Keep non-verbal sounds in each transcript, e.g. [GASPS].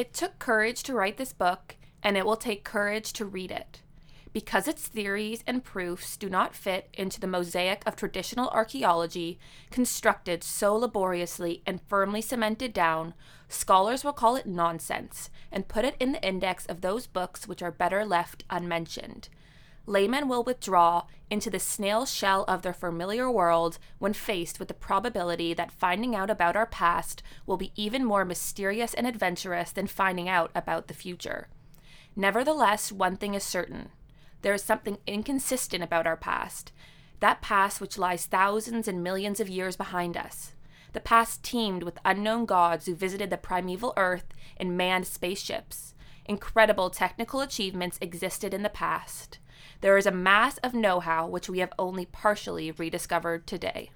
It took courage to write this book, and it will take courage to read it. Because its theories and proofs do not fit into the mosaic of traditional archaeology, constructed so laboriously and firmly cemented down, scholars will call it nonsense and put it in the index of those books which are better left unmentioned. Laymen will withdraw into the snail shell of their familiar world when faced with the probability that finding out about our past will be even more mysterious and adventurous than finding out about the future. Nevertheless, one thing is certain there is something inconsistent about our past. That past which lies thousands and millions of years behind us. The past teemed with unknown gods who visited the primeval Earth in manned spaceships. Incredible technical achievements existed in the past. There is a mass of know how which we have only partially rediscovered today.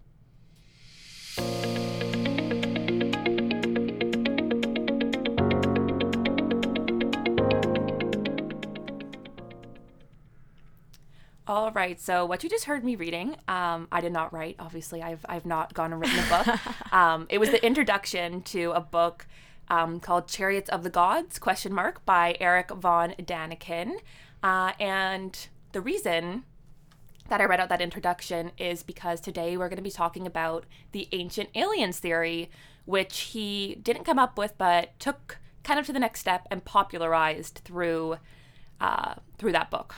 All right. So what you just heard me reading, um, I did not write. Obviously, I've I've not gone and written a book. [LAUGHS] um, it was the introduction to a book um, called "Chariots of the Gods?" question mark by Eric von Daniken, uh, and the reason that I read out that introduction is because today we're going to be talking about the ancient aliens theory, which he didn't come up with, but took kind of to the next step and popularized through uh, through that book.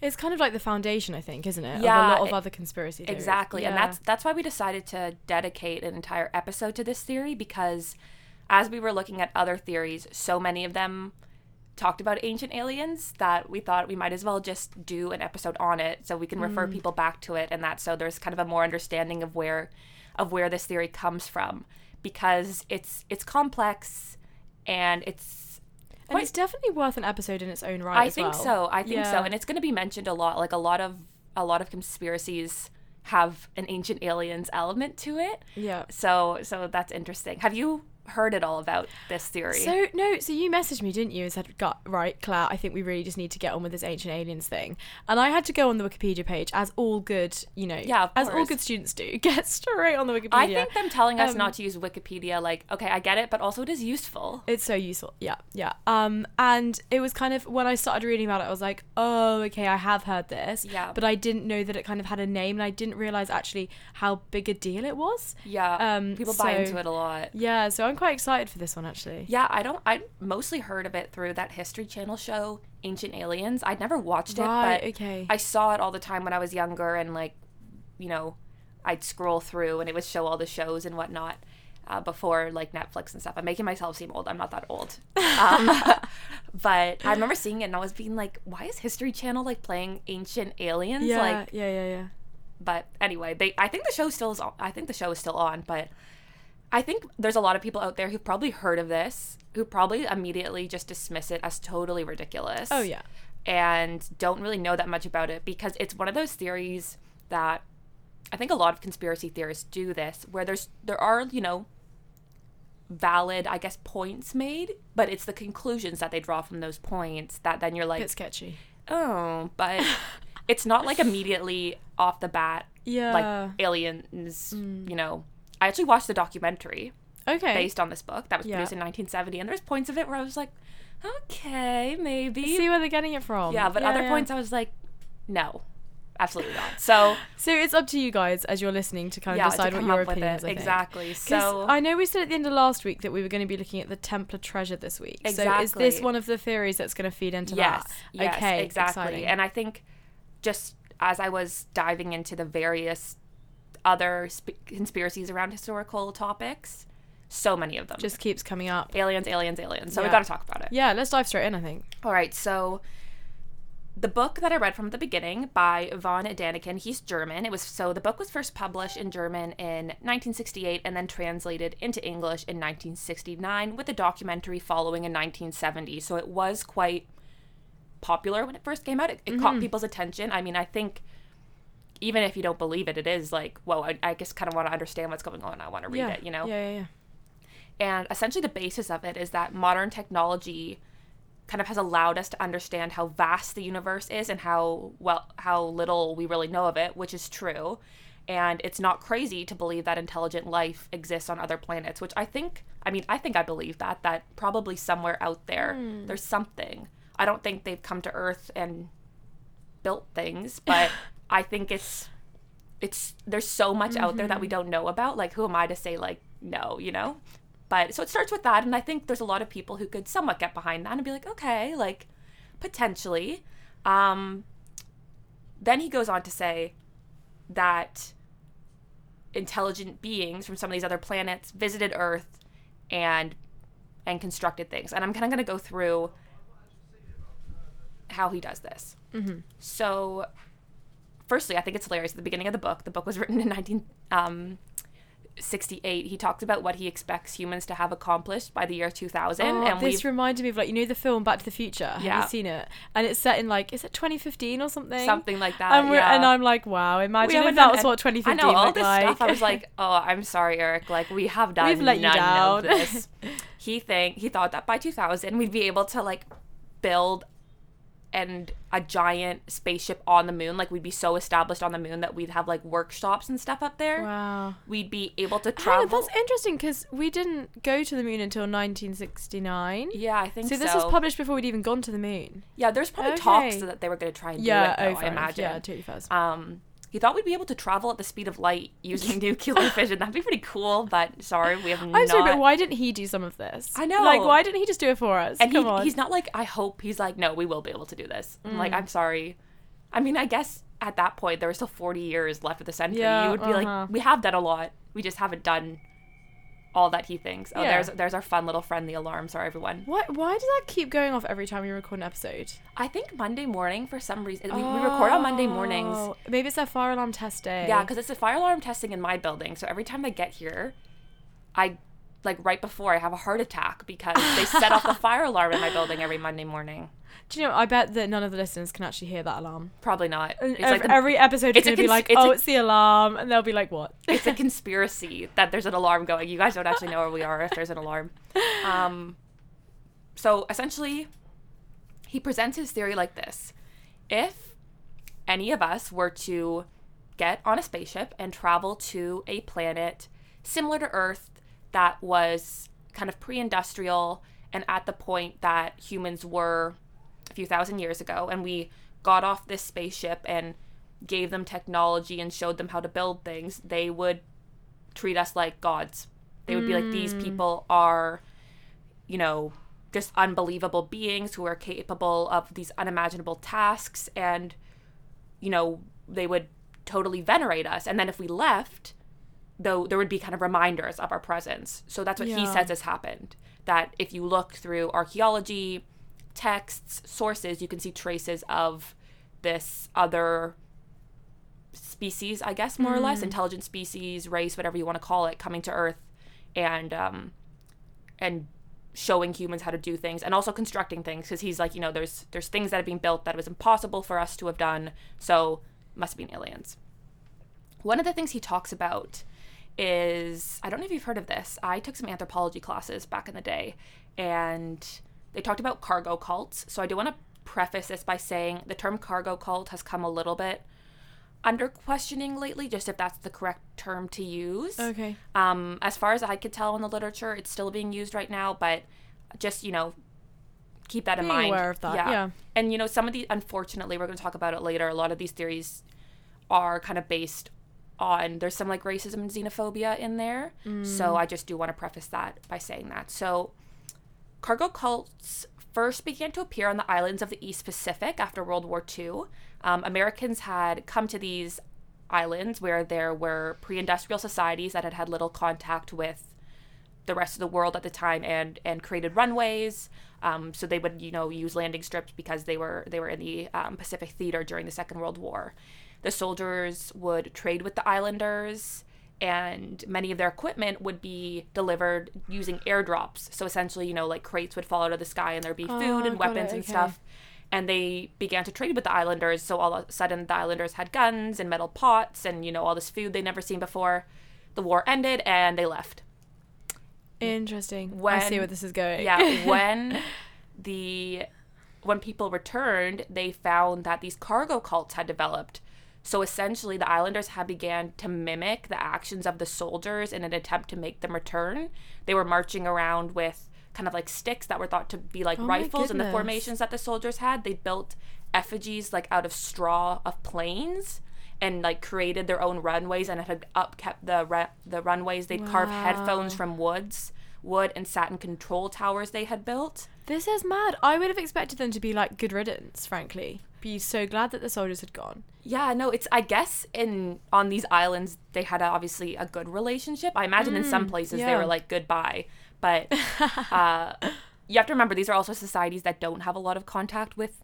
It's kind of like the foundation, I think, isn't it? Yeah, of a lot of it- other conspiracy theories. Exactly. And that's that's why we decided to dedicate an entire episode to this theory because as we were looking at other theories, so many of them talked about ancient aliens that we thought we might as well just do an episode on it so we can refer Mm. people back to it and that so there's kind of a more understanding of where of where this theory comes from because it's it's complex and it's and it's definitely worth an episode in its own right. I think well. so. I think so, and it's going to be mentioned a lot. Like a lot of a lot of conspiracies have an ancient aliens element to it. Yeah. So so that's interesting. Have you heard it all about this theory? So no, so you messaged me, didn't you, and said, "Got right, Claire. I think we really just need to get on with this ancient aliens thing." And I had to go on the Wikipedia page, as all good, you know, Yeah, as all good students do. [LAUGHS] Get straight on the Wikipedia. I think them telling us Um, not to use Wikipedia, like, okay, I get it, but also it is useful. It's so useful. Yeah, yeah. Um, and it was kind of when I started reading about it, I was like, oh, okay, I have heard this. Yeah. But I didn't know that it kind of had a name, and I didn't realize actually how big a deal it was. Yeah. Um, people buy into it a lot. Yeah. So I'm quite excited for this one actually. Yeah, I don't. I mostly heard of it through that History Channel show, Ancient Aliens. I'd never watched it, Right. but okay. I saw it all the time when I was younger, and like, you know, I'd scroll through and it would show all the shows and whatnot uh, before like Netflix and stuff. I'm making myself seem old. I'm not that old. Um, [LAUGHS] but I remember seeing it and I was being like, why is History Channel like playing Ancient Aliens? yeah. Like, yeah. Yeah. Yeah. but anyway, they. I think the show still is. On, I think the show is still on, but. I think there's a lot of people out there who've probably heard of this, who probably immediately just dismiss it as totally ridiculous Oh yeah. and don't really know that much about it because it's one of those theories that I think a lot of conspiracy theorists do this where there's there are, you know, valid, I guess, points made, but it's the conclusions that they draw from those points that then you're like, it's sketchy. oh, but [LAUGHS] it's not like immediately off the bat Yeah. like aliens, mm. you know. I actually watched the documentary okay. based on this book that was Yeah. produced in 1970 and there's points of it where I was like, okay, maybe. See where they're getting it from. Yeah, but other yeah. points I was like, no, absolutely not. So So it's up to you guys as you're listening to kind of yeah, decide what your opinion is. it I think. exactly. So I know we said at the end of last week that we were going to be looking at the Templar treasure this week. So is this one of the theories that's going to feed into yes, that? yes, okay, exactly. exciting. And I think just as I was diving into the various other sp- conspiracies around historical topics, so many of them. just keeps coming up. aliens, aliens, aliens. So we got to talk about it. Yeah, let's dive straight in. I think. All right, so the book that I read from the beginning by Von Daniken, he's German. It was so the book was first published in German in 1968 and then translated into English in 1969 with a documentary following in 1970. So it was quite popular when it first came out. It, it caught mm-hmm. people's attention. I mean, I think even if you don't believe it, it is like, whoa, I, I just kind of want to understand what's going on. I want to read yeah. it, you know? Yeah, yeah, yeah. And essentially, the basis of it is that modern technology kind of has allowed us to understand how vast the universe is and how well how little we really know of it, which is true. And it's not crazy to believe that intelligent life exists on other planets, which I think I mean, I think I believe that that probably somewhere out there Hmm. there's something. I don't think they've come to Earth and built things, but [LAUGHS] I think it's it's there's so much out there that Mm-hmm. we don't know about. Like, who am I to say like no? You know. But so it starts with that, and I think there's a lot of people who could somewhat get behind that and be like, okay, like potentially. Um, then he goes on to say that intelligent beings from some of these other planets visited Earth and and constructed things. And I'm kind of going to go through how he does this. So, firstly, I think it's hilarious. At the beginning of the book, the book was written in 1968. Um, he talks about what he expects humans to have accomplished by the year 2000. Oh, and this we've reminded me of like you know the film Back to the Future. Have Yeah. you seen it? And it's set in like is it 2015 or something? something like that. And, yeah. and I'm like, wow! Imagine if that was what 2015 I know all this like. stuff. I was [LAUGHS] like, oh, I'm sorry, Eric. Like we have done We've let you down. of this. he think he thought that by 2000 we'd be able to like build and a giant spaceship on the moon. Like we'd be so established on the moon that we'd have like workshops and stuff up there. wow. We'd be able to travel. that's interesting because we didn't go to the moon until 1969. yeah, I think So so. this was published before we'd even gone to the moon. yeah, there's probably talks that they were going to try and Yeah, do it. Though, oh, I imagine. Yeah, totally fast. Um, he thought we'd be able to travel at the speed of light using [LAUGHS] nuclear fission. That'd be pretty cool, but sorry, we have [LAUGHS] I'm not. sorry, but why didn't he do some of this? I know. Like, why didn't he just do it for us? and Come he, on. he's not like, I hope. He's like, no, we will be able to do this. I'm Mm. like, I'm sorry. I mean, I guess at that point, there were still 40 years left of the century. Yeah, you would be uh-huh. like, we have done a lot. We just haven't done all that he thinks. Oh, Yeah. there's there's our fun little friend, the alarm. Sorry, everyone. Why, why does that keep going off every time we record an episode? I think Monday morning, for some reason, we, we record on Monday mornings. Oh, Maybe it's their fire alarm test day. Yeah, because it's a fire alarm testing in my building. So every time I get here, I like right before I have a heart attack because they set off the [LAUGHS] fire alarm in my building every Monday morning. Do you know? I bet that none of the listeners can actually hear that alarm. Probably not. It's every, like the- every episode is gonna be cons- like, it's "Oh, a- it's the alarm," and they'll be like, "What?" it's a [LAUGHS] conspiracy that there's an alarm going. You guys don't actually know where we are if there's an alarm. Um, so essentially, he presents his theory like this: If any of us were to get on a spaceship and travel to a planet similar to Earth that was kind of pre-industrial and at the point that humans were a few thousand years ago, and we got off this spaceship and gave them technology and showed them how to build things, they would treat us like gods. They would be like, these hmm. people are, you know, just unbelievable beings who are capable of these unimaginable tasks, and, you know, they would totally venerate us. And then if we left, though, there would be kind of reminders of our presence. So that's what he says has happened. That if you look through archaeology, texts, sources, you can see traces of this other species, I guess, more or less, intelligent species, race, whatever you want to call it, coming to Earth and um, and showing humans how to do things and also constructing things because he's like, you know, there's there's things that have been built that it was impossible for us to have done, so must have been aliens. One of the things he talks about is I don't know if you've heard of this. I took some anthropology classes back in the day and they talked about cargo cults. So I do want to preface this by saying the term cargo cult has come a little bit under questioning lately, just if that's the correct term to use. Okay. Um, as far as I could tell in the literature, it's still being used right now, but just, you know, keep that in mind. aware of that, yeah. And, you know, some of the, unfortunately, we're going to talk about it later. A lot of these theories are kind of based on, there's some like racism and xenophobia in there. Mm. So I just do want to preface that by saying that. So cargo cults first began to appear on the islands of the East Pacific after World War II. Um, Americans had come to these islands where there were pre industrial societies that had had little contact with the rest of the world at the time and and created runways. Um, so they would you know use landing strips because they were they were in the um, pacific theater during the second world war. The soldiers would trade with the islanders and many of their equipment would be delivered using airdrops. So essentially you know like crates would fall out of the sky and there'd be food Oh, and weapons and stuff. And they began to trade with the islanders. So all of a sudden the islanders had guns and metal pots and you know all this food they'd never seen before. The war ended and they left. Interesting. I see where this is going. yeah [LAUGHS] when the when people returned they found that these cargo cults had developed So essentially, the islanders had began to mimic the actions of the soldiers in an attempt to make them return. They were marching around with kind of like sticks that were thought to be like Oh rifles and the formations that the soldiers had. They built effigies like out of straw of planes and like created their own runways and had upkept the re- the runways. They'd carve headphones from woods, wood and satin control towers they had built. This is mad. I would have expected them to be like good riddance, frankly. Be so glad that the soldiers had gone. Yeah, no, it's I guess in on these islands they had a, obviously a good relationship. I imagine in some places they Mm, were like goodbye, but [LAUGHS] uh, you have to remember these are also societies that don't have a lot of contact with,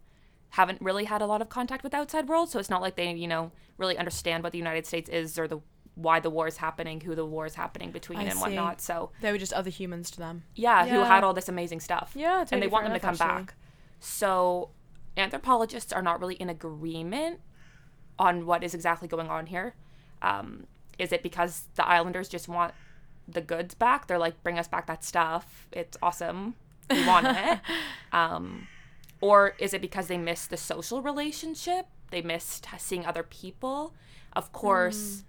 haven't really had a lot of contact with the outside world. So it's not like they you know really understand what the United States is or the why the war is happening, who the war is happening between I and see. whatnot. So They were just other humans to them. yeah, who had all this amazing stuff. Yeah, and they want them to come actually. back. So anthropologists are not really in agreement on what is exactly going on here. Um, is it because the islanders just want the goods back? They're like, bring us back that stuff. It's awesome. We want it. [LAUGHS] Um, or is it because they miss the social relationship? They missed seeing other people. Of course,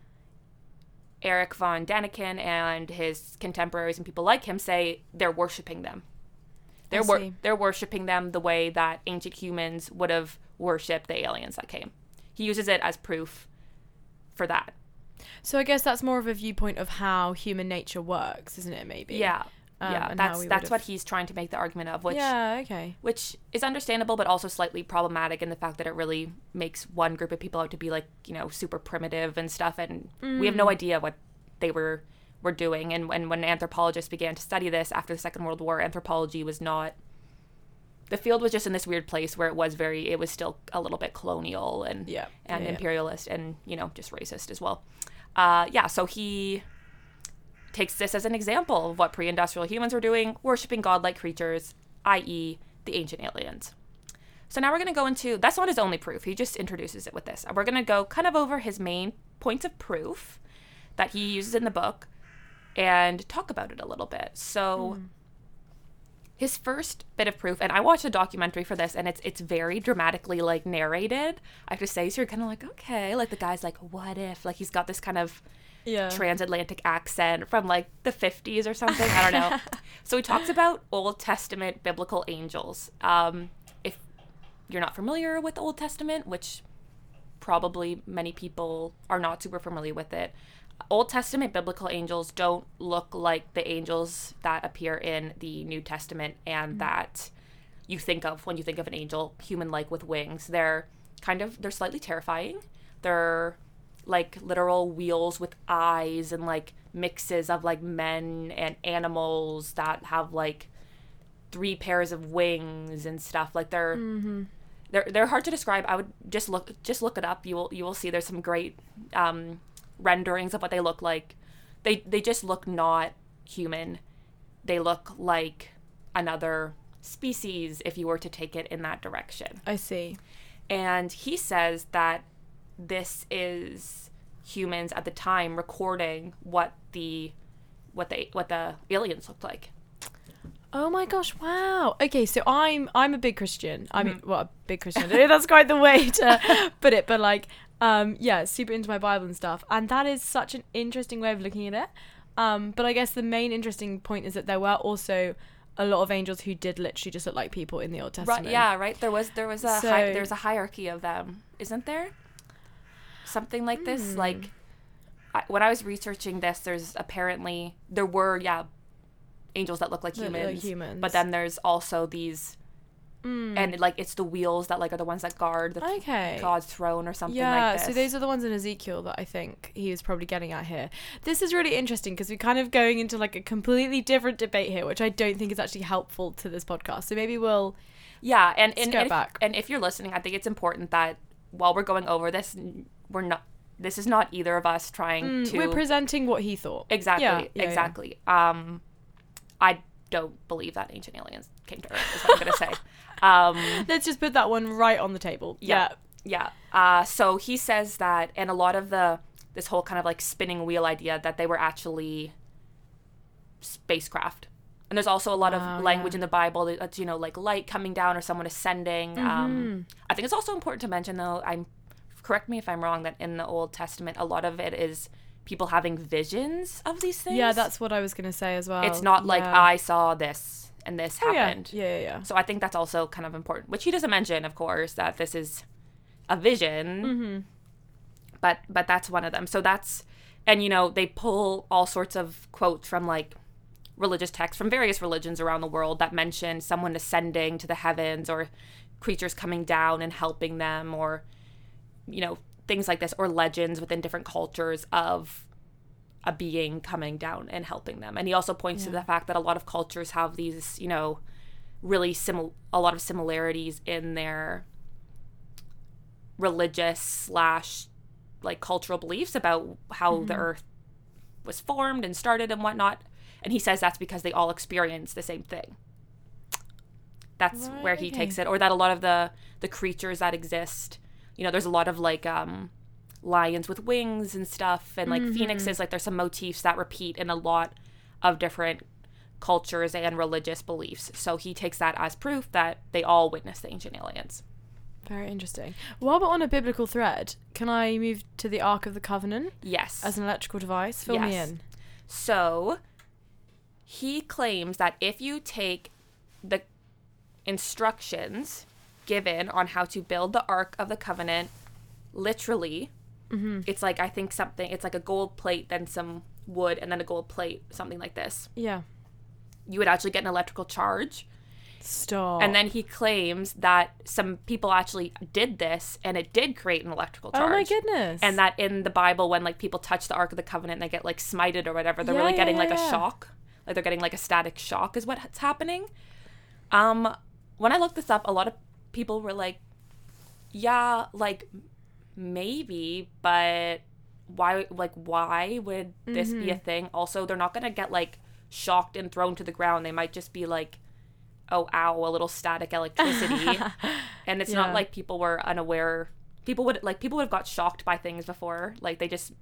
Eric von Daniken and his contemporaries and people like him say they're worshiping them. They're wor- they're worshiping them the way that ancient humans would have worshipped the aliens that came. He uses it as proof for that. So I guess that's more of a viewpoint of how human nature works, isn't it? Maybe. Yeah. Um, yeah, that's that's what he's trying to make the argument of, which yeah. Okay. which is understandable but also slightly problematic in the fact that it really makes one group of people out to be like you know super primitive and stuff and we have no Mm. idea what they were were doing and when when anthropologists began to study this after the second world war anthropology was not the field was just in this weird place where it was very it was still a little bit colonial and Yeah. and yeah, yeah. imperialist and you know just racist as well uh, yeah so he takes this as an example of what pre-industrial humans were doing worshiping godlike creatures i.e the ancient aliens. So now we're going to go into that's not his only proof he just introduces it with this. We're going to go kind of over his main points of proof that he uses in the book and talk about it a little bit. So hmm. his first bit of proof and i watched a documentary for this and it's it's very dramatically like narrated. I have to say so you're kind of like okay like the guy's like what if? Like he's got this kind of Yeah. transatlantic accent from like the 50s or something i don't know [LAUGHS] so he talks about old testament biblical angels um if you're not familiar with the old testament which probably many people are not super familiar with it. Old Testament biblical angels don't look like the angels that appear in the New Testament and that you think of when you think of an angel, human like with wings. They're kind of they're slightly terrifying. They're like literal wheels with eyes and like mixes of like men and animals that have like three pairs of wings and stuff. Like they're they're they're hard to describe. I would just look just look it up. You will you will see there's some great um, renderings of what they look like. They they just look not human. They look like another species if you were to take it in that direction. I see. And he says that this is humans at the time recording what the what the what the aliens looked like. Oh my gosh! Wow. Okay, so I'm I'm a big Christian. I mean, Mm-hmm. well, a big Christian. I don't know if that's quite the way to [LAUGHS] put it, but like, um, yeah, super into my Bible and stuff, and that is such an interesting way of looking at it. Um, but I guess the main interesting point is that there were also a lot of angels who did literally just look like people in the Old Testament. Right? Yeah. Right. There was there was a hi- So- there's a hierarchy of them, isn't there? Something like this. Hmm. Like I, when I was researching this, there's apparently there were yeah angels that look like humans, like humans. but then there's also these Mm. and like it's the wheels that like are the ones that guard the Okay. God's throne or something yeah, like this. so those are the ones in Ezekiel that I think he was probably getting at here. This is really interesting because we're kind of going into like a completely different debate here, which I don't think is actually helpful to this podcast. So maybe we'll Yeah, and and, and, if, and if you're listening, I think it's important that while we're going over this, we're not. This is not either of us trying Mm, to. we're presenting what he thought. exactly, Yeah, yeah, yeah. exactly. Um, I don't believe that ancient aliens came to Earth. Is what I'm gonna say. [LAUGHS] Um, Let's just put that one right on the table. yeah, yeah. Uh, so he says that, and a lot of the this whole kind of like spinning wheel idea that they were actually spacecraft. And there's also a lot of language yeah. in the Bible that's you know like light coming down or someone ascending. Um, Mhm. I think it's also important to mention though. I'm correct me if I'm wrong that in the Old Testament a lot of it is people having visions of these things. Yeah, that's what I was gonna say as well. it's not like Yeah. I saw this and this Oh, yeah. happened. Yeah, yeah, yeah. So I think that's also kind of important, which he doesn't mention, of course, that this is a vision. Mm-hmm. But but that's one of them. So that's and you know they pull all sorts of quotes from like religious texts from various religions around the world that mention someone ascending to the heavens or creatures coming down and helping them or you know things like this or legends within different cultures of a being coming down and helping them. And he also points to the fact that a lot of cultures have these, you know, really simil a lot of similarities in their religious slash like cultural beliefs about how the mm-hmm. earth was formed and started and whatnot. And he says that's because they all experience the same thing. That's Right, where he takes it. Or that a lot of the the creatures that exist, you know, there's a lot of like um lions with wings and stuff and like phoenixes like there's some motifs that repeat in a lot of different cultures and religious beliefs so he takes that as proof that they all witnessed the ancient aliens Very interesting. While we're on a biblical thread, can I move to the Ark of the Covenant yes as an electrical device? Fill me Yes. in. so he claims that if you take the instructions given on how to build the ark of the covenant literally Mm-hmm. it's like i think something it's like a gold plate then some wood and then a gold plate something like this Yeah. you would actually get an electrical charge Stop. And then he claims that some people actually did this and it did create an electrical charge. oh my goodness. And that in the Bible, when like people touch the Ark of the Covenant and they get like smited or whatever, they're Yeah, really yeah, getting yeah, like a shock. Like they're getting like a static shock is what's happening. Um, when I looked this up, a lot of people were like, "Yeah, like maybe, but why? Like why would this be a Mm-hmm. thing? Also, they're not gonna get like shocked and thrown to the ground. They might just be like." oh ow a little static electricity [LAUGHS] and it's Yeah. not like people were unaware people would like people would have got shocked by things before like they just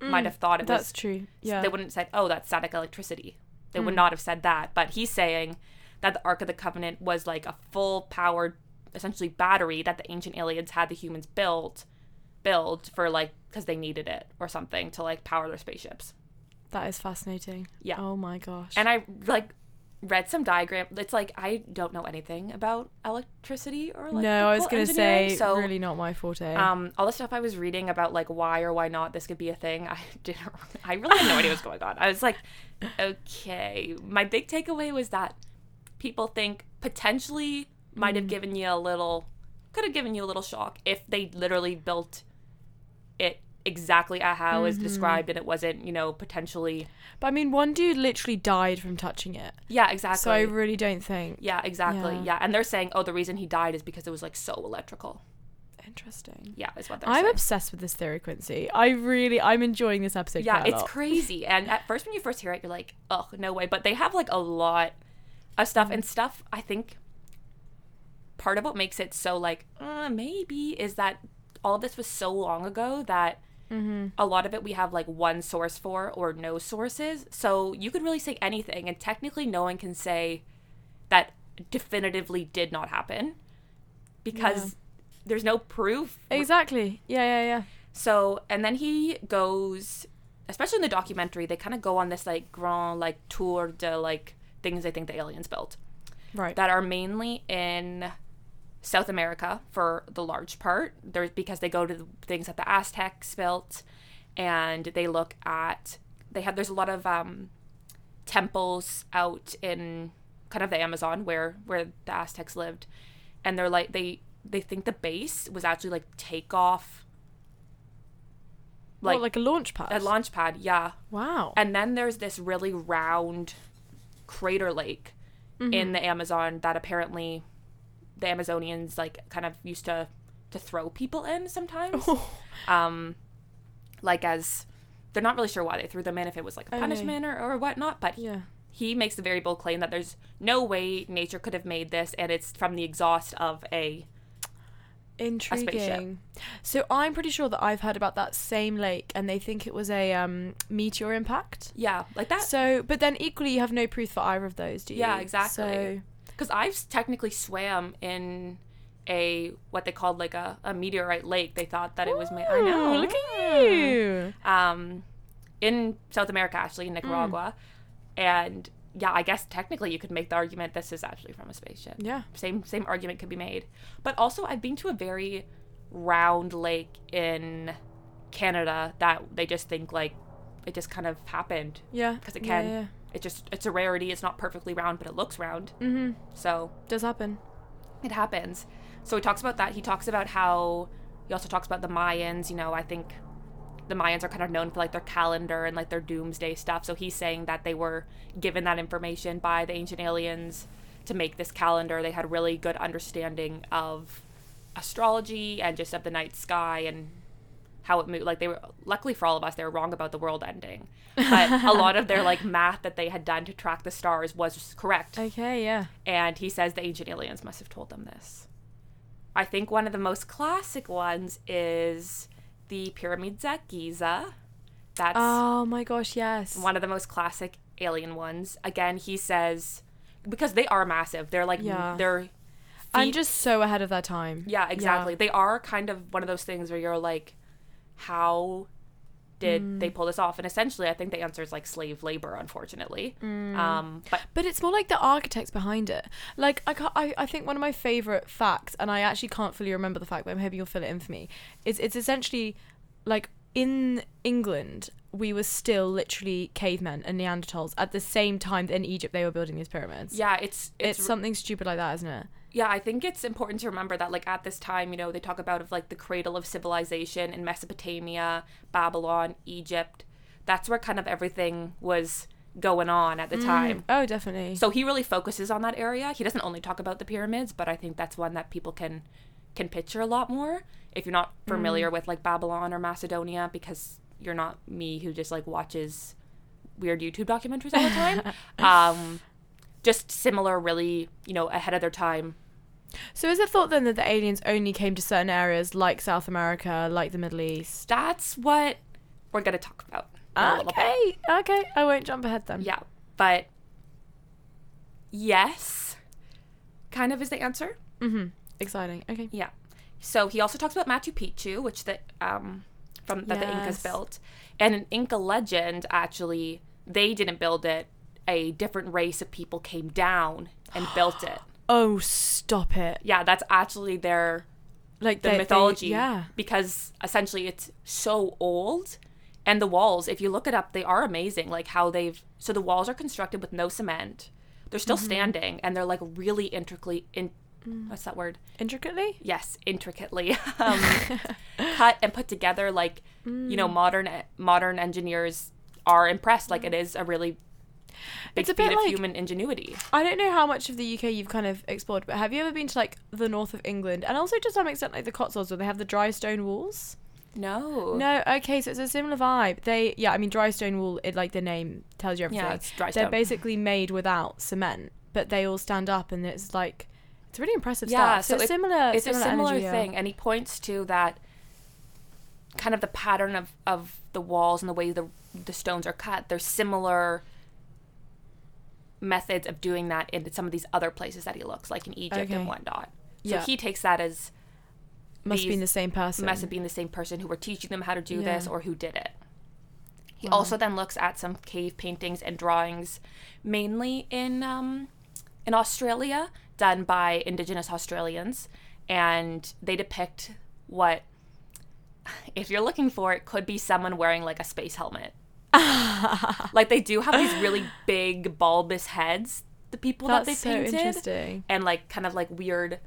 might have thought it Mm, That's was true. Yeah. they wouldn't have said oh that's static electricity they Mm. would not have said that but he's saying that the ark of the covenant was like a full powered essentially battery that the ancient aliens had the humans build build for like because they needed it or something to like power their spaceships that is fascinating. Yeah. Oh my gosh. and I like read some diagram. It's like I don't know anything about electricity or like no, I was gonna say so really not my forte. um all the stuff I was reading about like why or why not this could be a thing. [LAUGHS] I didn't. I really had no idea what's going on. I was like, okay. My big takeaway was that people think potentially might Mm. have given you a little, could have given you a little shock if they literally built it exactly at how Mm-hmm. described and it wasn't you know potentially but I mean, one dude literally died from touching it. yeah exactly So I really don't think. Yeah, exactly. Yeah. Yeah. And they're saying, oh, the reason he died is because it was like so electrical. Interesting. Yeah, is what they're I'm saying. obsessed with this theory, Quincy. I really, I'm enjoying this episode. yeah, it's lot. crazy. And at first, when you first hear it, you're like, oh, no way. But they have like a lot of stuff. And stuff, I think part of what makes it so like, uh, maybe is that all this was so long ago that Mm-hmm. a lot of it we have like one source for or no sources. So you could really say anything. And technically, no one can say that definitively did not happen because Yeah. there's no proof Exactly. Yeah, yeah, yeah. So, and then he goes, especially in the documentary, they kind of go on this like grand like tour de like things they think the aliens built Right. that are mainly in South America for the large part. There's because they go to the things that the Aztecs built, and they look at they have there's a lot of um, temples out in kind of the Amazon where where the Aztecs lived, and they're like they they think the base was actually like takeoff. Like, Like like a launch pad. a launch pad, yeah. wow. And then there's this really round crater lake in the Amazon that apparently the Amazonians like kind of used to to throw people in sometimes. [LAUGHS] um like as they're not really sure why they threw them in if it was like a Okay. punishment or, or whatnot, but yeah. he makes the very bold claim that there's no way nature could have made this and it's from the exhaust of a Intriguing. So I'm pretty sure that I've heard about that same lake, and they think it was a um, meteor impact. yeah, like that So, but then equally, you have no proof for either of those, do you? Yeah, exactly. So, because I've technically swam in a what they called like a, a meteorite lake. They thought that it was made. I know. Look at you. um, in South America, actually, in Nicaragua. And yeah, I guess technically you could make the argument this is actually from a spaceship. Yeah. Same same argument could be made. But also, I've been to a very round lake in Canada that they just think like it just kind of happened Yeah. Because it Yeah, can. Yeah. It just it's a rarity. It's not perfectly round, but it looks round. Mm-hmm. So Does happen. it happens. So he talks about that. He talks about how he also talks about the Mayans. You know, I think the Mayans are kind of known for like their calendar and like their doomsday stuff. So he's saying that they were given that information by the ancient aliens to make this calendar. They had really good understanding of astrology and just of the night sky and how it moved. Like they were luckily for all of us, they were wrong about the world ending. But a lot of their like [LAUGHS] math that they had done to track the stars was correct. Okay. Yeah. And he says the ancient aliens must have told them this. I think one of the most classic ones is the pyramids at Giza. That's Oh my gosh. Yes. one of the most classic alien ones. Again, he says because they are massive. They're like Yeah. they're I'm just so ahead of their time. yeah, exactly. They are kind of one of those things where you're like, how did Mm. they pull this off? And essentially, I think the answer is like slave labor, unfortunately. Um, but But it's more like the architects behind it. Like I, ca I, I think one of my favorite facts, and I actually can't fully remember the fact, but I'm hoping you'll fill it in for me. Is it's essentially like in England we were still literally cavemen and Neanderthals at the same time that in Egypt they were building these pyramids. yeah, it's It's, it's, something stupid like that, isn't it? Yeah. I think it's important to remember that like at this time, you know, they talk about of like the cradle of civilization in Mesopotamia, Babylon, Egypt. That's where kind of everything was going on at the time. Oh, definitely. So he really focuses on that area. He doesn't only talk about the pyramids, but I think that's one that people can can picture a lot more if you're not familiar with like Babylon or Macedonia because you're not me who just like watches weird YouTube documentaries all the time. [LAUGHS] um just similar really, you know, ahead of their time. So is it thought then that the aliens only came to certain areas like South America, like the Middle East? That's what we're going to talk about. in a little bit. Okay, okay. I won't jump ahead then. Yeah, but yes, kind of is the answer. Mm-hmm. Exciting. Okay. Yeah. So he also talks about Machu Picchu, which the um from that the Incas built, and an Inca legend actually they didn't build it. A different race of people came down and built it. [GASPS] [GASPS] [GASPS] Oh, stop it. Yeah, that's actually their Like the they- they- mythology. yeah. Because essentially it's so old and the walls, if you look it up, they are amazing. Like how they've so the walls are constructed with no cement. They're still Mm-hmm. standing and they're like really intricately in Mm. what's that word? Intricately? yes intricately [LAUGHS] [LAUGHS] um, cut and put together like you Mm. know modern modern engineers are impressed like it is a really It's a bit of like- human ingenuity I don't know how much of the UK you've kind of explored, but have you ever been to like the north of England and also to some extent like the Cotswolds where they have the dry stone walls? no No, okay, so it's a similar vibe. They, yeah, I mean, dry stone wall. It like the name tells you everything. yeah it's dry stone. They're basically made without cement, but they all stand up, and it's like it's really impressive Yeah, stuff. So, so it's similar. it's similar a similar energy, yeah. thing and he points to that kind of the pattern of of the walls and the way the the stones are cut They're similar methods of doing that in some of these other places that he looks like in egypt Okay. and whatnot so Yeah. he takes that as Must be these the same person. must have been the same person who were teaching them how to do this or who did it. He Wow. also then looks at some cave paintings and drawings, mainly in um, in Australia, done by Indigenous Australians, and they depict what, if you're looking for it, could be someone wearing like a space helmet. Like they do have these really [SIGHS] big bulbous heads. The people That's that so they painted interesting. and like kind of like weird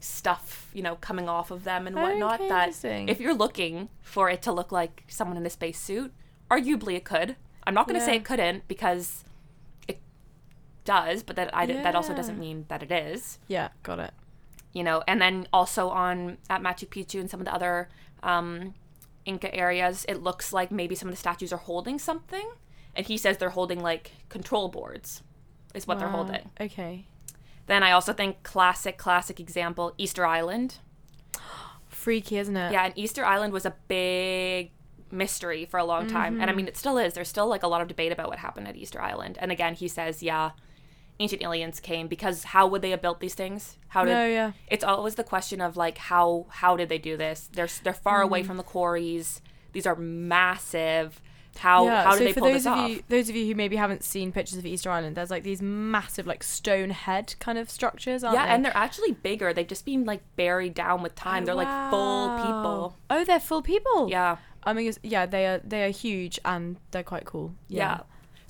stuff, you know, coming off of them and whatnot. Okay, that interesting. if you're looking for it to look like someone in a spacesuit, arguably it could. I'm not going to say it couldn't because it does, but that I d that also doesn't mean that it is. Yeah, got it. You know, and then also on at Machu Picchu and some of the other um, Inca areas, it looks like maybe some of the statues are holding something, and he says they're holding like control boards, is what they're holding. Okay. Then I also think classic, classic example Easter Island. [GASPS] Freaky, isn't it? Yeah, and Easter Island was a big mystery for a long time. And I mm-hmm. mean, it still is. There's still like a lot of debate about what happened at Easter Island. And again, he says, yeah, ancient aliens came because how would they have built these things? How did No, yeah. it's always the question of like how how did they do this? They're they're far Mm. away from the quarries. These are massive. How yeah, how so did they for pull those this of off? you those of you who maybe haven't seen pictures of Easter Island, there's like these massive like stone head kind of structures, aren't yeah, they? and they're actually bigger. They've just been like buried down with time. Oh, they're like full people. Oh, they're full people. Yeah. I mean, yeah, they are they are huge and they're quite cool. Yeah.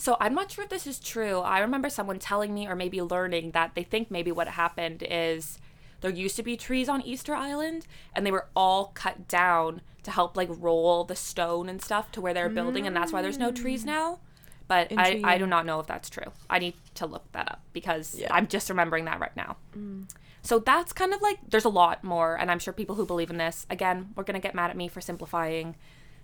So I'm not sure if this is true. I remember someone telling me or maybe learning that they think maybe what happened is there used to be trees on Easter Island and they were all cut down to help like roll the stone and stuff to where they're building and that's why there's no trees mm. now. But I, I do not know if that's true. I need to look that up because Yeah. I'm just remembering that right now. Mm. So that's kind of like there's a lot more and I'm sure people who believe in this again, we're going to get mad at me for simplifying,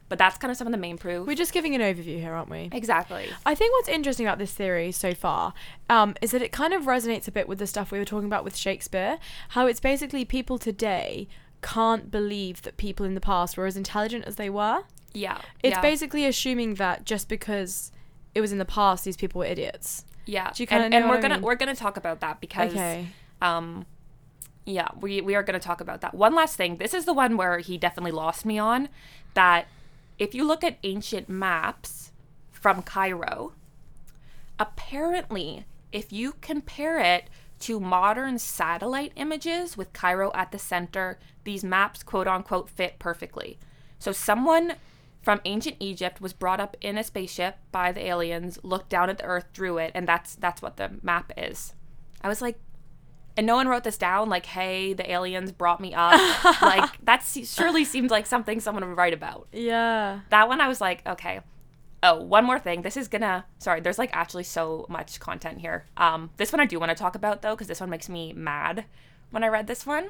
but that's kind of some of the main proof. We're just giving an overview here, aren't we? exactly. I think what's interesting about this theory so far um, is that it kind of resonates a bit with the stuff we were talking about with Shakespeare. How it's basically people today can't believe that people in the past were as intelligent as they were. Yeah. It's yeah. basically assuming that just because it was in the past, these people were idiots. Yeah, Do you kinda and, know and we're I gonna we're gonna talk about that because Okay. um, yeah, we we are gonna talk about that. One last thing. This is the one where he definitely lost me on. That if you look at ancient maps from Cairo, apparently, if you compare it to modern satellite images with Cairo at the center, these maps quote unquote fit perfectly. So someone from ancient Egypt was brought up in a spaceship by the aliens, looked down at the earth, drew it, and that's that's what the map is. I was like and no one wrote this down like hey the aliens brought me up [LAUGHS] like that surely seemed like something someone would write about Yeah. that one i was like okay oh one more thing this is gonna sorry there's like actually so much content here um this one i do want to talk about though because this one makes me mad when i read this one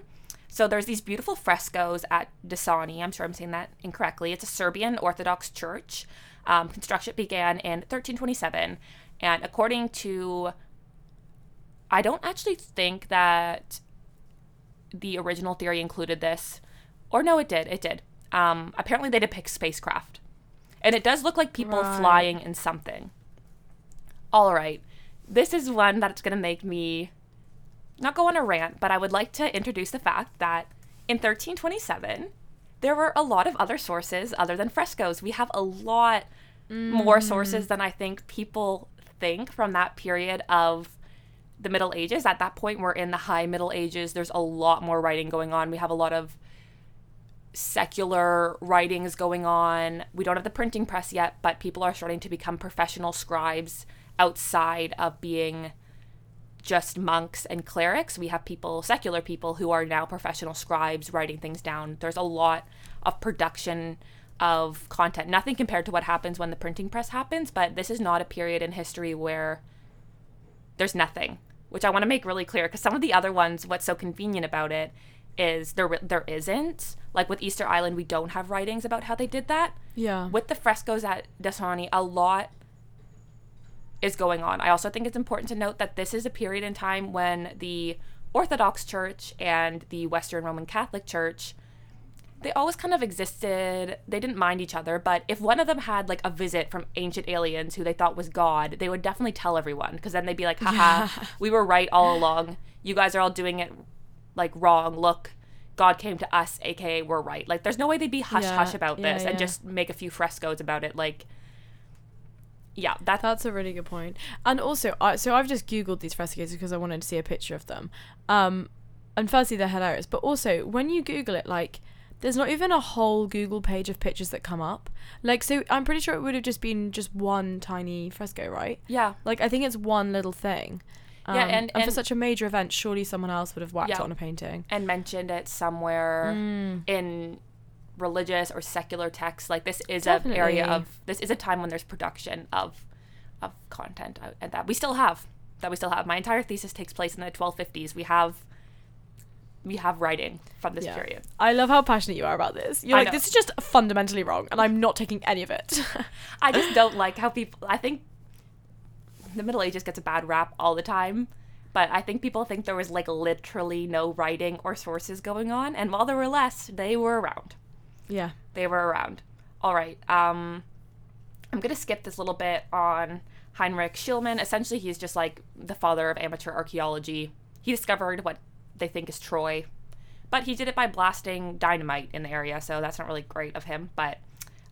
so there's these beautiful frescoes at Dasani. I'm sure I'm saying that incorrectly. It's a Serbian Orthodox church. Um, construction began in 1327, and according to, I don't actually think that the original theory included this, or no, it did. It did. Um, apparently, they depict spacecraft, and it does look like people Right. flying in something. All right, this is one that's gonna make me not go on a rant, but I would like to introduce the fact that in 1327, there were a lot of other sources other than frescoes. We have a lot more sources than I think people think from that period of the Middle Ages. At that point, we're in the High Middle Ages. There's a lot more writing going on. We have a lot of secular writings going on. We don't have the printing press yet, but people are starting to become professional scribes outside of being just monks and clerics. We have people, secular people, who are now professional scribes writing things down. There's a lot of production of content. Nothing compared to what happens when the printing press happens, but this is not a period in history where there's nothing, which I want to make really clear because some of the other ones, what's so convenient about it is there there isn't Like with Easter Island, we don't have writings about how they did that. Yeah. With the frescoes at Dasani, a lot is going on. I also think it's important to note that this is a period in time when the Orthodox Church and the Western Roman Catholic Church they always kind of existed. They didn't mind each other, but if one of them had like a visit from ancient aliens who they thought was God, they would definitely tell everyone because then they'd be like, haha, [LAUGHS] we were right all along. You guys are all doing it like wrong. Look, God came to us, aka we're right. Like there's no way they'd be hush Yeah, hush about yeah, this and just make a few frescoes about it. Like, yeah, that That's a really good point. And also, I, so I've just googled these frescoes because I wanted to see a picture of them. Um, and firstly, they're hilarious. But also, when you Google it, like, there's not even a whole Google page of pictures that come up. Like, so I'm pretty sure it would have just been just one tiny fresco, right? yeah. Like, I think it's one little thing. Yeah, Um, and- for such a major event, surely someone else would have whacked Yeah. it on a painting. and mentioned it somewhere Mm. in religious or secular texts. Like this is an area of this is a time when there's production of of content uh, and that we still have that we still have. My entire thesis takes place in the 1250s. We have we have writing from this Yeah. period. I love how passionate you are about this. You're I like, know. this is just fundamentally wrong, and I'm not taking any of it. [LAUGHS] I just don't like how people. I think the Middle Ages gets a bad rap all the time, but I think people think there was like literally no writing or sources going on, and while there were less, they were around. yeah. they were around. All right. Um, I'm gonna skip this little bit on Heinrich Schliemann. Essentially, he's just like the father of amateur archaeology. He discovered what they think is Troy, but he did it by blasting dynamite in the area, so that's not really great of him. But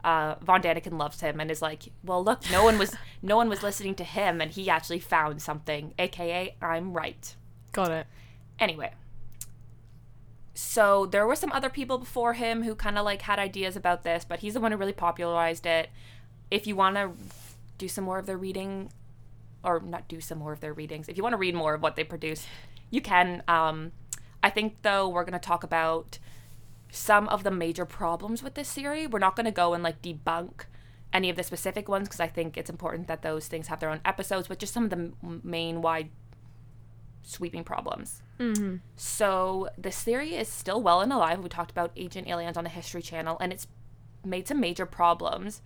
uh, Von Daniken loves him and is like, well, look, no one was [LAUGHS] no one was listening to him, and he actually found something, aka I'm right. Got it. Anyway, so there were some other people before him who kind of like had ideas about this, but he's the one who really popularized it. If you want to do some more of their reading, or not do some more of their readings, if you want to read more of what they produce, you can. Um, I think though we're gonna talk about some of the major problems with this theory. We're not gonna go and like debunk any of the specific ones because I think it's important that those things have their own episodes, but just some of the m- main wide sweeping problems. Mm-hmm. So this theory is still well and alive. We talked about ancient aliens on the History Channel, and it's made some major problems.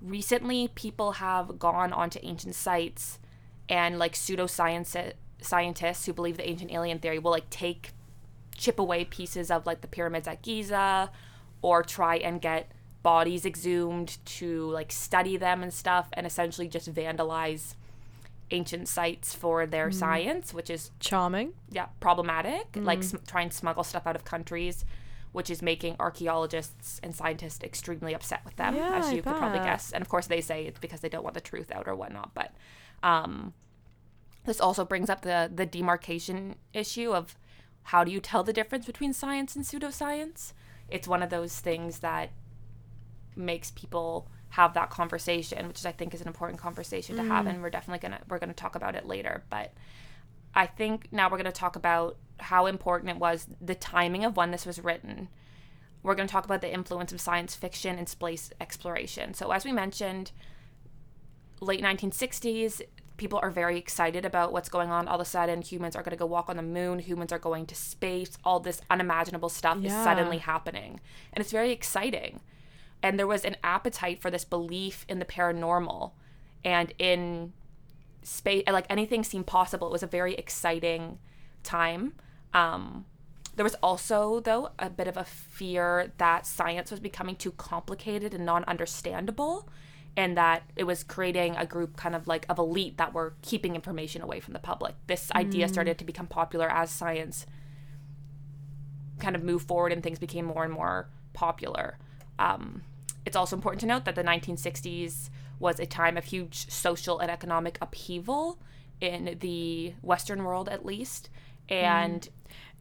Recently, people have gone onto ancient sites, and like pseudoscience scientists who believe the ancient alien theory will like take chip away pieces of like the pyramids at Giza, or try and get bodies exhumed to like study them and stuff, and essentially just vandalize ancient sites for their science, which is Charming. yeah problematic. Like sm- try and smuggle stuff out of countries which is making archaeologists and scientists extremely upset with them Yeah, as I you could probably guess. And of course they say it's because they don't want the truth out or whatnot but um, this also brings up the the demarcation issue of how do you tell the difference between science and pseudoscience it's one of those things that makes people have that conversation which i think is an important conversation to have mm. and we're definitely gonna we're gonna talk about it later but I think now we're going to talk about how important it was the timing of when this was written. We're going to talk about the influence of science fiction and space exploration. So, as we mentioned, late 1960s, people are very excited about what's going on. All of a sudden, humans are going to go walk on the moon, humans are going to space, all this unimaginable stuff is suddenly happening. And it's very exciting. And there was an appetite for this belief in the paranormal and in space like anything seemed possible it was a very exciting time um there was also though a bit of a fear that science was becoming too complicated and non-understandable and that it was creating a group kind of like of elite that were keeping information away from the public this idea started to become popular as science kind of moved forward and things became more and more popular um, it's also important to note that the 1960s was a time of huge social and economic upheaval in the Western world, at least. And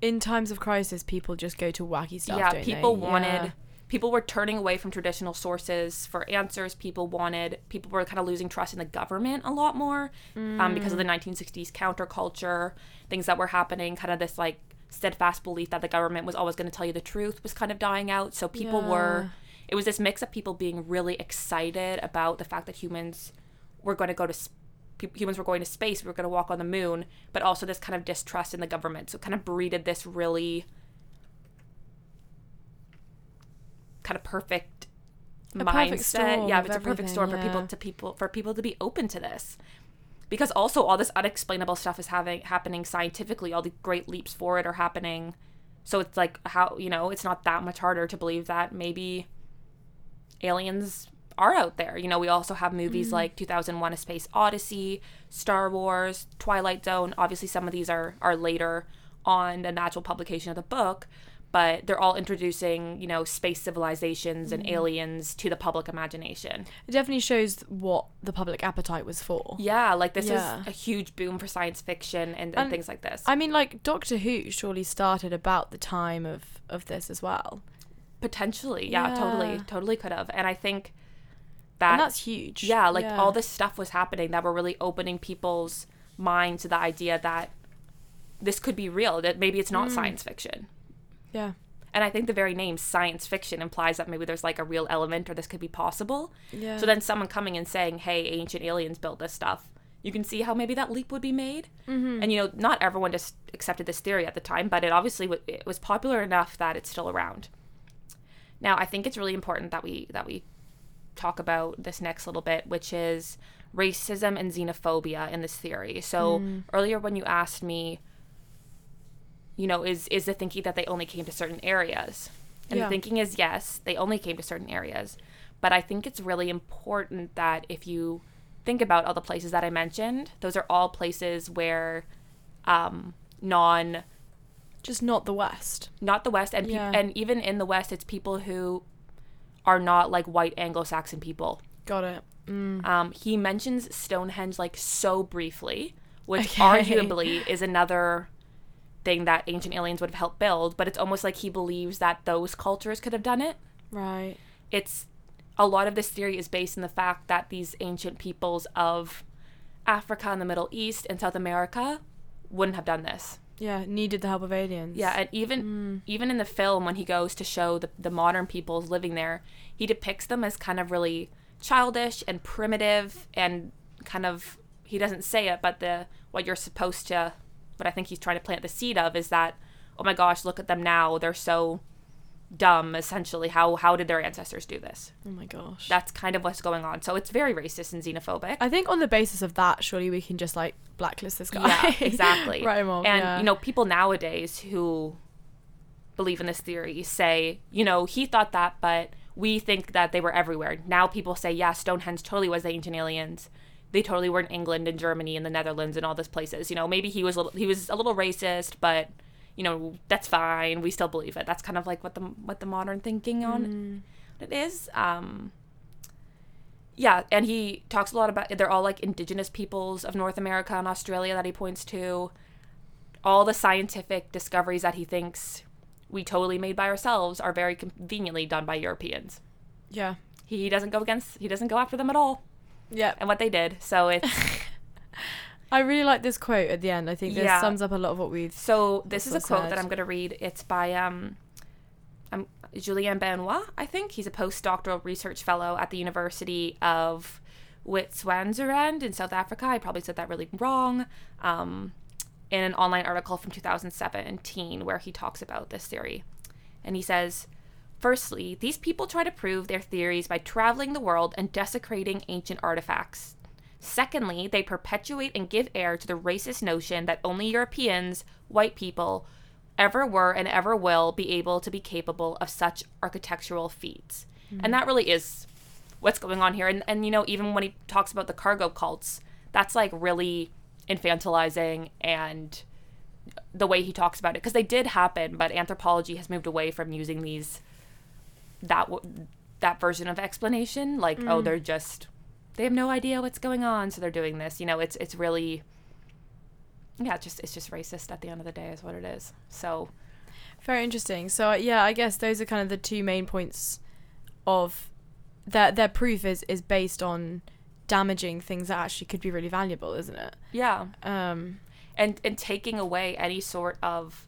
In times of crisis, people just go to wacky stuff. yeah, people they? wanted, Yeah. People were turning away from traditional sources for answers. People wanted, people were kind of losing trust in the government a lot more um, because of the Mm. 1960s counterculture, things that were happening, kind of this like steadfast belief that the government was always going to tell you the truth was kind of dying out. So people were, it was this mix of people being really excited about the fact that humans were going to go to s- humans were going to space, we were going to walk on the moon, but also this kind of distrust in the government. So it kind of breeded this really kind of perfect A mindset. perfect yeah, it's a perfect storm for people to people for people to be open to this. Because also all this unexplainable stuff is having happening scientifically, all the great leaps forward are happening. So it's like how, you know, it's not that much harder to believe that maybe aliens are out there. You know, we also have movies like 2001 A Space Odyssey, Star Wars, Twilight Zone. Obviously some of these are are later on the actual publication of the book, but they're all introducing, you know, space civilizations and aliens to the public imagination. It definitely shows what the public appetite was for. Yeah, like this Yeah. is a huge boom for science fiction and, and, And things like this. I mean, like Doctor Who surely started about the time of of this as well, Potentially, yeah, totally, Yeah. totally could have. And I think and that that's huge. yeah, like all this stuff was happening that were really opening people's minds to the idea that this could be real, that maybe it's Mm. not science fiction. Yeah, And I think the very name science fiction implies that maybe there's like a real element or this could be possible. yeah. So then someone coming and saying, "Hey, ancient aliens built this stuff." You can see how maybe that leap would be made. Mm-hmm. And you know, not everyone just accepted this theory at the time, but it obviously w- it was popular enough that it's still around. Now, I think it's really important that we that we talk about this next little bit, which is racism and xenophobia in this theory. So earlier when you asked me, you know, is is the thinking that they only came to certain areas? And Yeah. the thinking is yes, they only came to certain areas. But I think it's really important that if you think about all the places that I mentioned, those are all places where um, non Just not the West. not the West and peop Yeah. and even in the West, it's people who are not like white Anglo-Saxon people. Got it. Mm. Um, he mentions Stonehenge like so briefly, which Okay. arguably is another thing that ancient aliens would have helped build. But it's almost like he believes that those cultures could have done it. Right. It's a lot of this theory is based in the fact that these ancient peoples of Africa and the Middle East and South America wouldn't have done this. Yeah, needed the help of aliens. Yeah, and even hmm. even in the film when he goes to show the, the modern peoples living there, he depicts them as kind of really childish and primitive and kind of he doesn't say it, but the what you're supposed to what I think he's trying to plant the seed of is that, oh my gosh, look at them now. They're so dumb, essentially. How how did their ancestors do this? Oh my gosh. That's kind of what's going on. So it's very racist and xenophobic. I think on the basis of that, surely we can just like blacklist this guy. Yeah, exactly. [LAUGHS] right him off. And yeah. you know, people nowadays who believe in this theory say, you know, he thought that, but we think that they were everywhere. Now people say, yeah, Stonehenge totally was the ancient aliens. They totally were in England and Germany and the Netherlands and all these places. You know, maybe he was a little, he was a little racist, but you know, that's fine. We still believe it. That's kind of like what the what the modern thinking on it is. Um, yeah, and he talks a lot about they're all like indigenous peoples of North America and Australia that he points to. All the scientific discoveries that he thinks we totally made by ourselves are very conveniently done by Europeans. yeah. He doesn't go against he doesn't go after them at all Yeah. and what they did. So it's [LAUGHS] I really like this quote at the end. I think this Yeah. sums up a lot of what we've. so this is a quote that I'm going to read. It's by um um Julien Benoit, I think. He's a postdoctoral research fellow at the University of Witwatersrand in South Africa. I probably said that really wrong. Um, in an online article from 2017 where he talks about this theory. And he says, Firstly, these people try to prove their theories by traveling the world and desecrating ancient artifacts. Secondly, they perpetuate and give air to the racist notion that only Europeans, white people, ever were and ever will be able to be capable of such architectural feats. And mm-hmm. that really is what's going on here. And, and, you know, even when he talks about the cargo cults, that's like really infantilizing and the way he talks about it. Because they did happen, but anthropology has moved away from using these, that, w- that version of explanation. Like, oh, they're just, they have no idea what's going on, so they're doing this. You know, it's, it's really, yeah, it's just, it's just racist at the end of the day, is what it is. So, Very interesting. So uh, yeah, I guess those are kind of the two main points of their their proof is is based on damaging things that actually could be really valuable, isn't it? yeah. Um, and and taking away any sort of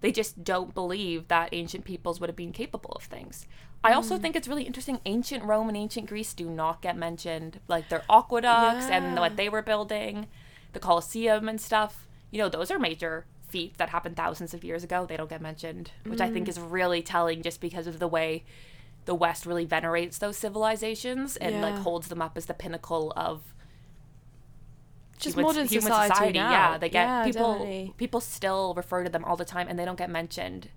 they just don't believe that ancient peoples would have been capable of things. I also hmm. think it's really interesting ancient Rome and ancient Greece do not get mentioned like their aqueducts and what they were building, the Colosseum and stuff. You know, those are major feats that happened thousands of years ago. They don't get mentioned, which I think hmm. is really telling just because of the way the West really venerates those civilizations and like holds them up as the pinnacle of just human- modern human society, now. Yeah, they get Yeah, people. definitely. People still refer to them all the time, and they don't get mentioned,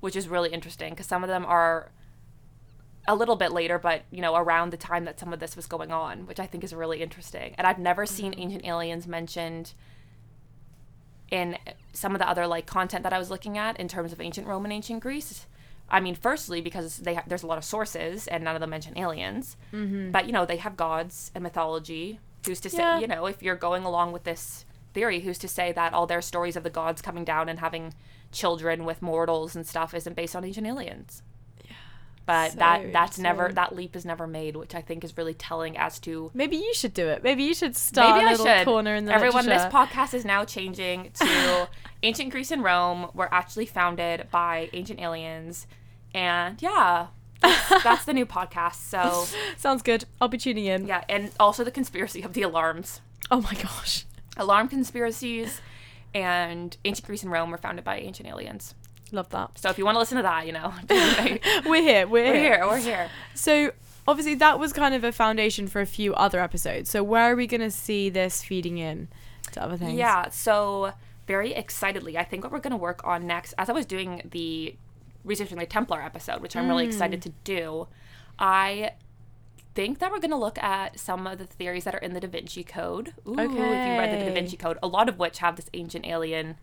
which is really interesting because some of them are a little bit later, but you know, around the time that some of this was going on, which I think is really interesting. And I've never seen Mm-hmm. ancient aliens mentioned in some of the other like content that I was looking at in terms of ancient Rome and ancient Greece. I mean, firstly because they ha- there's a lot of sources and none of them mention aliens, Mm-hmm. but you know they have gods and mythology. Who's to say? Yeah. You know, if you're going along with this theory, who's to say that all their stories of the gods coming down and having children with mortals and stuff isn't based on ancient aliens? But So that that's never that leap is never made, which I think is really telling as to Maybe you should do it. Maybe you should start Maybe a I little should. corner in the Everyone, this podcast is now changing to [LAUGHS] ancient Greece and Rome were actually founded by ancient aliens, and yeah, that's, [LAUGHS] that's the new podcast. So Sounds good. I'll be tuning in. yeah, and also the conspiracy of the alarms, Oh my gosh. alarm conspiracies, and ancient Greece and Rome were founded by ancient aliens. Love that. So if you want to listen to that, you know, [LAUGHS] [LAUGHS] We're here. We're, we're here, we're here. So obviously that was kind of a foundation for a few other episodes. So where are we going to see this feeding in to other things? Yeah, so very excitedly, I think what we're going to work on next, as I was doing the researching the Templar episode, which I'm really excited mm. to do, I think that we're going to look at some of the theories that are in the Da Vinci Code. Ooh, if you read the Da Vinci Code, a lot of which have this ancient alien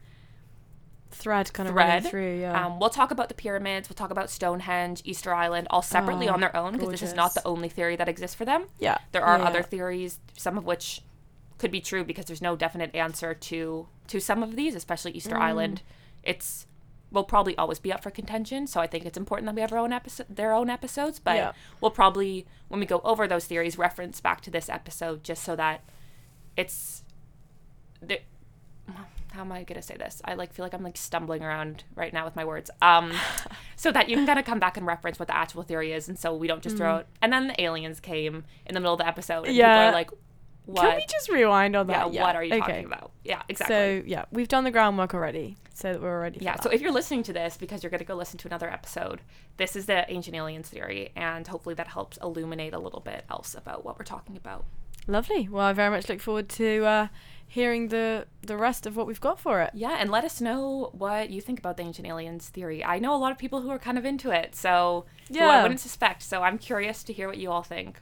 Thread kind of thread. through, yeah. Um, we'll talk about the pyramids. We'll talk about Stonehenge, Easter Island, all separately Oh, on their own because this is not the only theory that exists for them. yeah. There are yeah, other theories, some of which could be true because there's no definite answer to to some of these, especially Easter Mm. Island. It's will probably always be up for contention, so I think it's important that we have our own episode, their own episodes. But Yeah. we'll probably, when we go over those theories, reference back to this episode just so that it's the. How am I gonna say this? I like feel like I'm like stumbling around right now with my words. Um, [LAUGHS] so that you can kind of come back and reference what the actual theory is, and so we don't just throw it. And then the aliens came in the middle of the episode, and people. Yeah. are like, "What? Can we just rewind on yeah, that? what are you okay. talking about?" Yeah, exactly. So yeah, we've done the groundwork already, so that we're already. yeah, so if you're listening to this because you're going to go listen to another episode, this is the ancient aliens theory, and hopefully that helps illuminate a little bit else about what we're talking about. Lovely. Well, I very much look forward to uh, hearing the the rest of what we've got for it. Yeah, and let us know what you think about the ancient aliens theory. I know a lot of people who are kind of into it, so who I wouldn't suspect. So I'm curious to hear what you all think.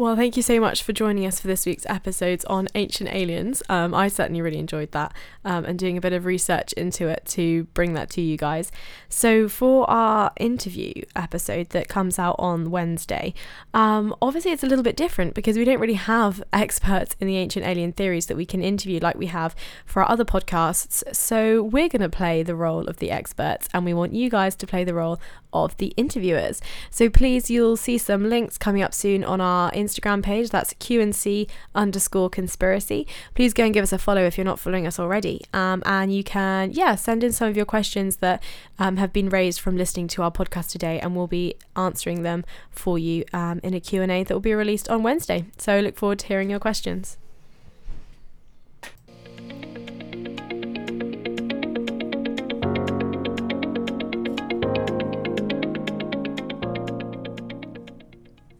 Well, thank you so much for joining us for this week's episodes on ancient aliens. Um, I certainly really enjoyed that um, and doing a bit of research into it to bring that to you guys. So, for our interview episode that comes out on Wednesday, um, obviously it's a little bit different because we don't really have experts in the ancient alien theories that we can interview like we have for our other podcasts. So, we're going to play the role of the experts and we want you guys to play the role of the interviewers. So please, you'll see some links coming up soon on our Instagram page. That's QNC underscore conspiracy. Please go and give us a follow if you're not following us already. Um, and you can, yeah, send in some of your questions that um, have been raised from listening to our podcast today, and we'll be answering them for you um, in a Q&A that will be released on Wednesday. So look forward to hearing your questions.